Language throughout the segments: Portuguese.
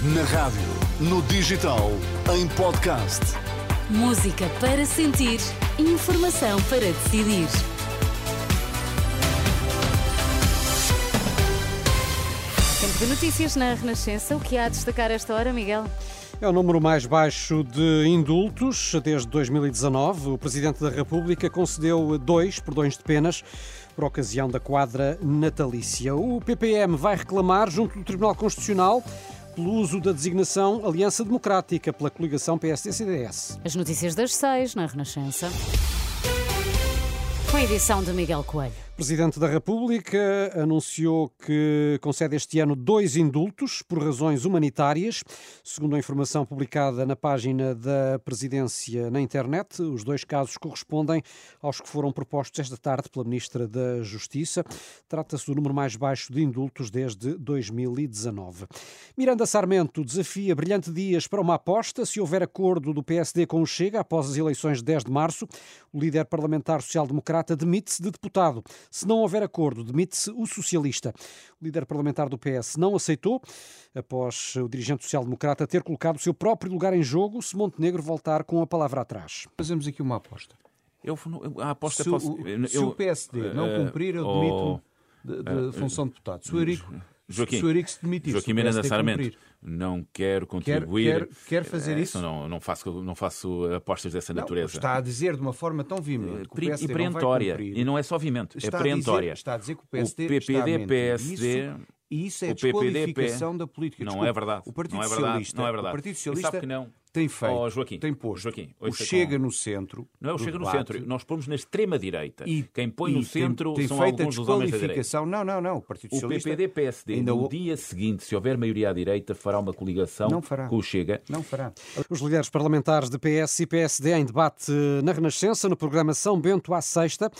Na rádio, no digital, em podcast. Música para sentir, informação para decidir. Tempo de notícias na Renascença. O que há a destacar esta hora, Miguel? É o número mais baixo de indultos desde 2019. O Presidente da República concedeu dois perdões de penas por ocasião da quadra natalícia. O PPM vai reclamar junto do Tribunal Constitucional pelo uso da designação Aliança Democrática pela coligação PSD-CDS. As notícias das seis na Renascença. Com a edição de Miguel Coelho. Presidente da República anunciou que concede este ano dois indultos por razões humanitárias. Segundo a informação publicada na página da Presidência na internet, os dois casos correspondem aos que foram propostos esta tarde pela Ministra da Justiça. Trata-se do número mais baixo de indultos desde 2019. Miranda Sarmento desafia Brilhante Dias para uma aposta se houver acordo do PSD com o Chega após as eleições de 10 de março. O líder parlamentar social-democrata demite-se de deputado. Se não houver acordo, demite-se o socialista. O líder parlamentar do PS não aceitou, após o dirigente social-democrata ter colocado o seu próprio lugar em jogo, se Montenegro voltar com a palavra atrás. Fazemos aqui uma aposta. Eu, a aposta se, posso, o, eu, se o PSD não eh, cumprir, eu demito de, de uh, função de deputado. Se o Eurico, Joaquim, se demitir, Joaquim Miranda Sarmento, não quero contribuir. Quer, quer, quer fazer é, isso? Não, não, faço, não faço apostas dessa não, natureza. Está a dizer de uma forma tão veemente PSD e perentória. e não é só vimento, é perentória. está a dizer que o PSD o PPD, PSD... Isso, e isso é a desqualificação da política. Não é verdade. O Partido não é verdade. Socialista, não é verdade. O Partido Socialista que não. Tem feito, oh, Joaquim, tem posto Joaquim, o Chega com... no centro. Não é o Chega debate. no centro. Nós pomos na extrema-direita. E Quem põe no centro tem, tem são feito alguns dos homens da direita. Não, não, não. O Partido Socialista... O PPD-PSD, ainda... no dia seguinte, se houver maioria à direita, fará uma coligação com o Chega. Não fará. Os líderes parlamentares de PS e PSD em debate na Renascença, no programa São Bento à Sexta.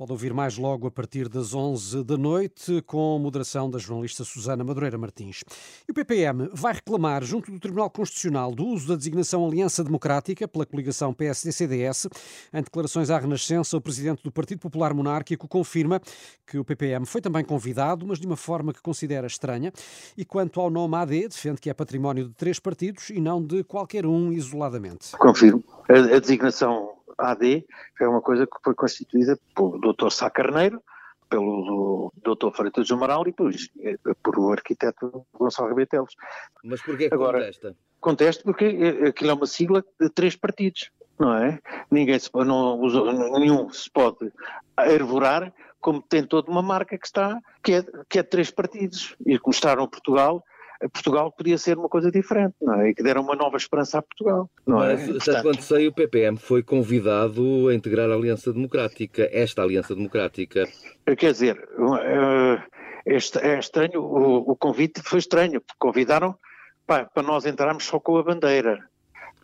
Pode ouvir mais logo a partir das 11 da noite, com moderação da jornalista Susana Madureira Martins. E o PPM vai reclamar, junto do Tribunal Constitucional, do uso da designação Aliança Democrática pela coligação PSD-CDS. Em declarações à Renascença, o presidente do Partido Popular Monárquico confirma que o PPM foi também convidado, mas de uma forma que considera estranha. E quanto ao nome AD, defende que é património de três partidos e não de qualquer um isoladamente. Confirmo. A, designação AD é uma coisa que foi constituída pelo Dr. Sá Carneiro, pelo Dr. Freitas do Amaral e por, por o arquiteto Gonçalo Rebetelos. Mas porquê que Agora, contesta? Contesto porque aquilo é uma sigla de três partidos, não é? Ninguém se, não, nenhum se pode arvorar como tem toda uma marca que está, que é, que é de três partidos. E está no Portugal, Portugal podia ser uma coisa diferente, não é? E que deram uma nova esperança a Portugal, não Mas, é? Portanto... quanto sei, o PPM foi convidado a integrar a Aliança Democrática, esta Aliança Democrática. Quer dizer, é, é estranho, o, convite foi estranho, porque convidaram para nós entrarmos só com a bandeira.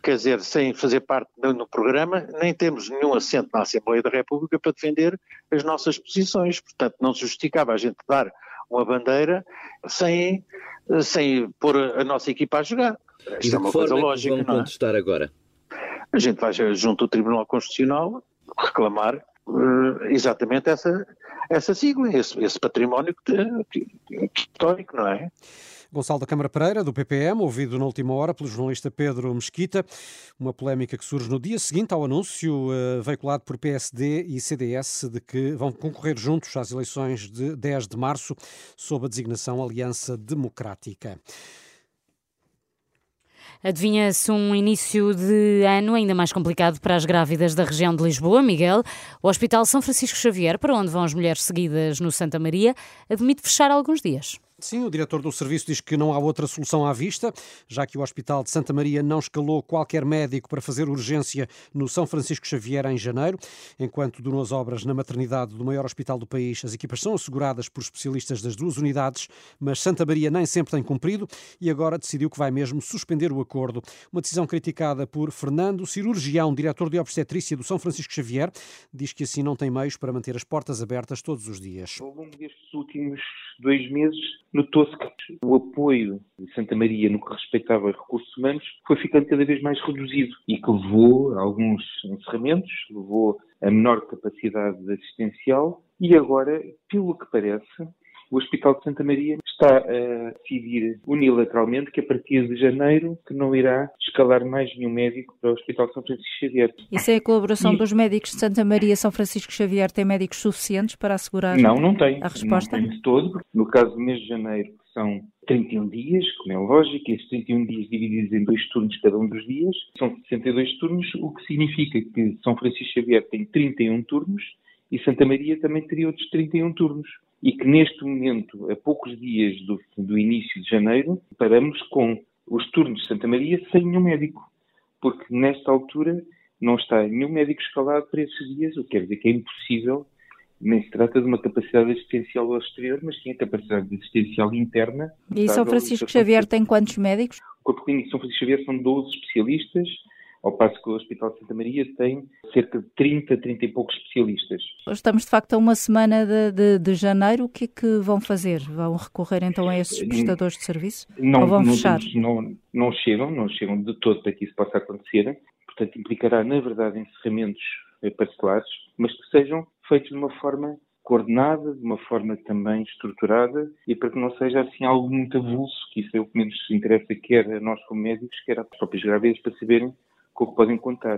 Quer dizer, sem fazer parte no programa, nem temos nenhum assento na Assembleia da República para defender as nossas posições. Portanto, não se justificava a gente dar uma bandeira sem sem pôr a nossa equipa a jogar. Isto é uma coisa é lógica. Vão é? contestar agora? A gente vai junto ao Tribunal Constitucional reclamar uh, exatamente essa, essa sigla, esse, esse património que, que, que, histórico, não é? Gonçalo da Câmara Pereira, do PPM, ouvido na última hora pelo jornalista Pedro Mesquita. Uma polémica que surge no dia seguinte ao anúncio uh, veiculado por PSD e CDS de que vão concorrer juntos às eleições de 10 de março sob a designação Aliança Democrática. Adivinha-se um início de ano ainda mais complicado para as grávidas da região de Lisboa, Miguel. O Hospital São Francisco Xavier, para onde vão as mulheres seguidas no Santa Maria, admite fechar alguns dias. Sim, o diretor do serviço diz que não há outra solução à vista, já que o Hospital de Santa Maria não escalou qualquer médico para fazer urgência no São Francisco Xavier em janeiro. Enquanto duram as obras na maternidade do maior hospital do país, as equipas são asseguradas por especialistas das duas unidades, mas Santa Maria nem sempre tem cumprido e agora decidiu que vai mesmo suspender o acordo. Uma decisão criticada por Fernando, cirurgião, diretor de obstetrícia do São Francisco Xavier, diz que assim não tem meios para manter as portas abertas todos os dias. Ao longo destes últimos dois meses, notou-se que o apoio de Santa Maria no que respeitava recursos humanos foi ficando cada vez mais reduzido e que levou a alguns encerramentos, levou a menor capacidade assistencial e agora, pelo que parece, o Hospital de Santa Maria está a decidir unilateralmente que a partir de janeiro que não irá escalar mais nenhum médico para o Hospital São Francisco Xavier. Isso é a colaboração e... dos médicos de Santa Maria São Francisco Xavier tem médicos suficientes para assegurar não, não tem, a resposta? Não tem de todo. No caso do mês de janeiro, que são 31 dias, como é lógico, estes 31 dias divididos em dois turnos cada um dos dias, são 62 turnos, o que significa que São Francisco Xavier tem 31 turnos e Santa Maria também teria outros 31 turnos. E que neste momento, a poucos dias do, do início de janeiro, paramos com os turnos de Santa Maria sem nenhum médico. Porque nesta altura não está nenhum médico escalado para esses dias, o que quer dizer que é impossível, nem se trata de uma capacidade assistencial ao exterior, mas sim a capacidade assistencial interna. E São Francisco Xavier tem quantos médicos? O Corpo Clínico de São Francisco Xavier são 12 especialistas, ao passo que o Hospital de Santa Maria tem cerca de 30, 30 e poucos especialistas. Estamos de facto a uma semana de, de, de janeiro, o que é que vão fazer? Vão recorrer então a esses prestadores de serviço? Não, Ou vão não, fechar? Não, não chegam, não chegam de todo para que isso possa acontecer. Portanto, implicará, na verdade, encerramentos parcelares, mas que sejam feitos de uma forma coordenada, de uma forma também estruturada e para que não seja assim algo muito avulso, que isso é o que menos interessa quer a nós como médicos, quer às próprias grávidas para saberem com o que podem contar.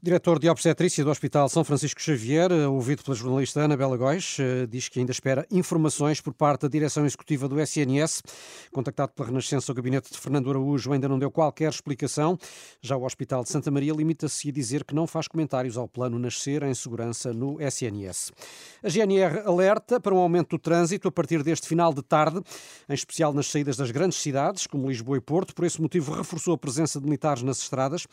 Diretor de obstetrícia do Hospital São Francisco Xavier, ouvido pela jornalista Ana Bela Góis, eh, diz que ainda espera informações por parte da direção executiva do SNS. Contactado pela Renascença, o gabinete de Fernando Araújo ainda não deu qualquer explicação. Já o Hospital de Santa Maria limita-se a dizer que não faz comentários ao plano Nascer em Segurança no SNS. A GNR alerta para um aumento do trânsito a partir deste final de tarde, em especial nas saídas das grandes cidades, como Lisboa e Porto. Por esse motivo, reforçou a presença de militares nas estradas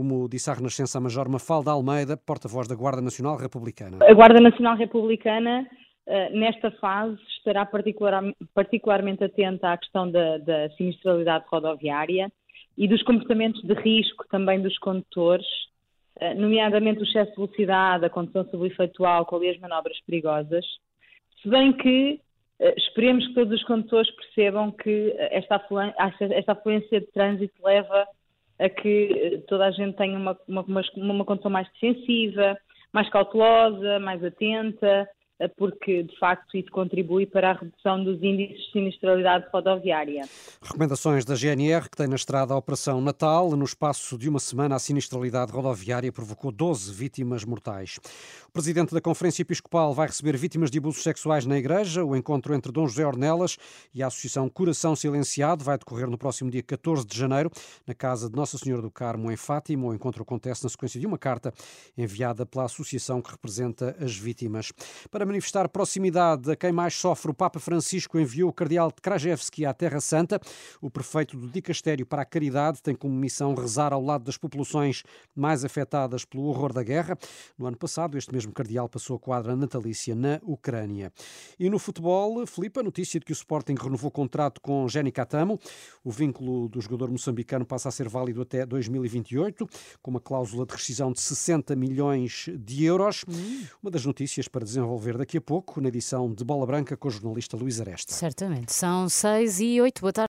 como disse a Renascença a Major Mafalda Almeida, porta-voz da Guarda Nacional Republicana. A Guarda Nacional Republicana, eh, nesta fase, estará particular, particularmente atenta à questão da, da sinistralidade rodoviária e dos comportamentos de risco também dos condutores, eh, nomeadamente o excesso de velocidade, a condução álcool e as manobras perigosas, se bem que eh, esperemos que todos os condutores percebam que esta esta afluência de trânsito leva a que eh, toda a gente tenha uma, uma, uma condução mais defensiva, mais cautelosa, mais atenta, porque de facto isso contribui para a redução dos índices de sinistralidade rodoviária. Recomendações da GNR, que tem na estrada a Operação Natal. No espaço de uma semana, a sinistralidade rodoviária provocou 12 vítimas mortais. O presidente da Conferência Episcopal vai receber vítimas de abusos sexuais na Igreja. O encontro entre Dom José Ornelas e a Associação Coração Silenciado vai decorrer no próximo dia 14 de janeiro, na casa de Nossa Senhora do Carmo, em Fátima. O encontro acontece na sequência de uma carta enviada pela associação que representa as vítimas. Para manifestar proximidade a quem mais sofre, o Papa Francisco enviou o cardeal Krajewski à Terra Santa. O prefeito do Dicastério para a Caridade tem como missão rezar ao lado das populações mais afetadas pelo horror da guerra. No ano passado, este mesmo cardeal passou a quadra natalícia na Ucrânia. E no futebol, Filipe, a notícia de que o Sporting renovou contrato com Jenny Catamo. O vínculo do jogador moçambicano passa a ser válido até 2028, com uma cláusula de rescisão de 60 milhões de euros. Hum. Uma das notícias para desenvolver daqui a pouco, na edição de Bola Branca com o jornalista Luís Aresta. Certamente. São seis e oito. Boa tarde.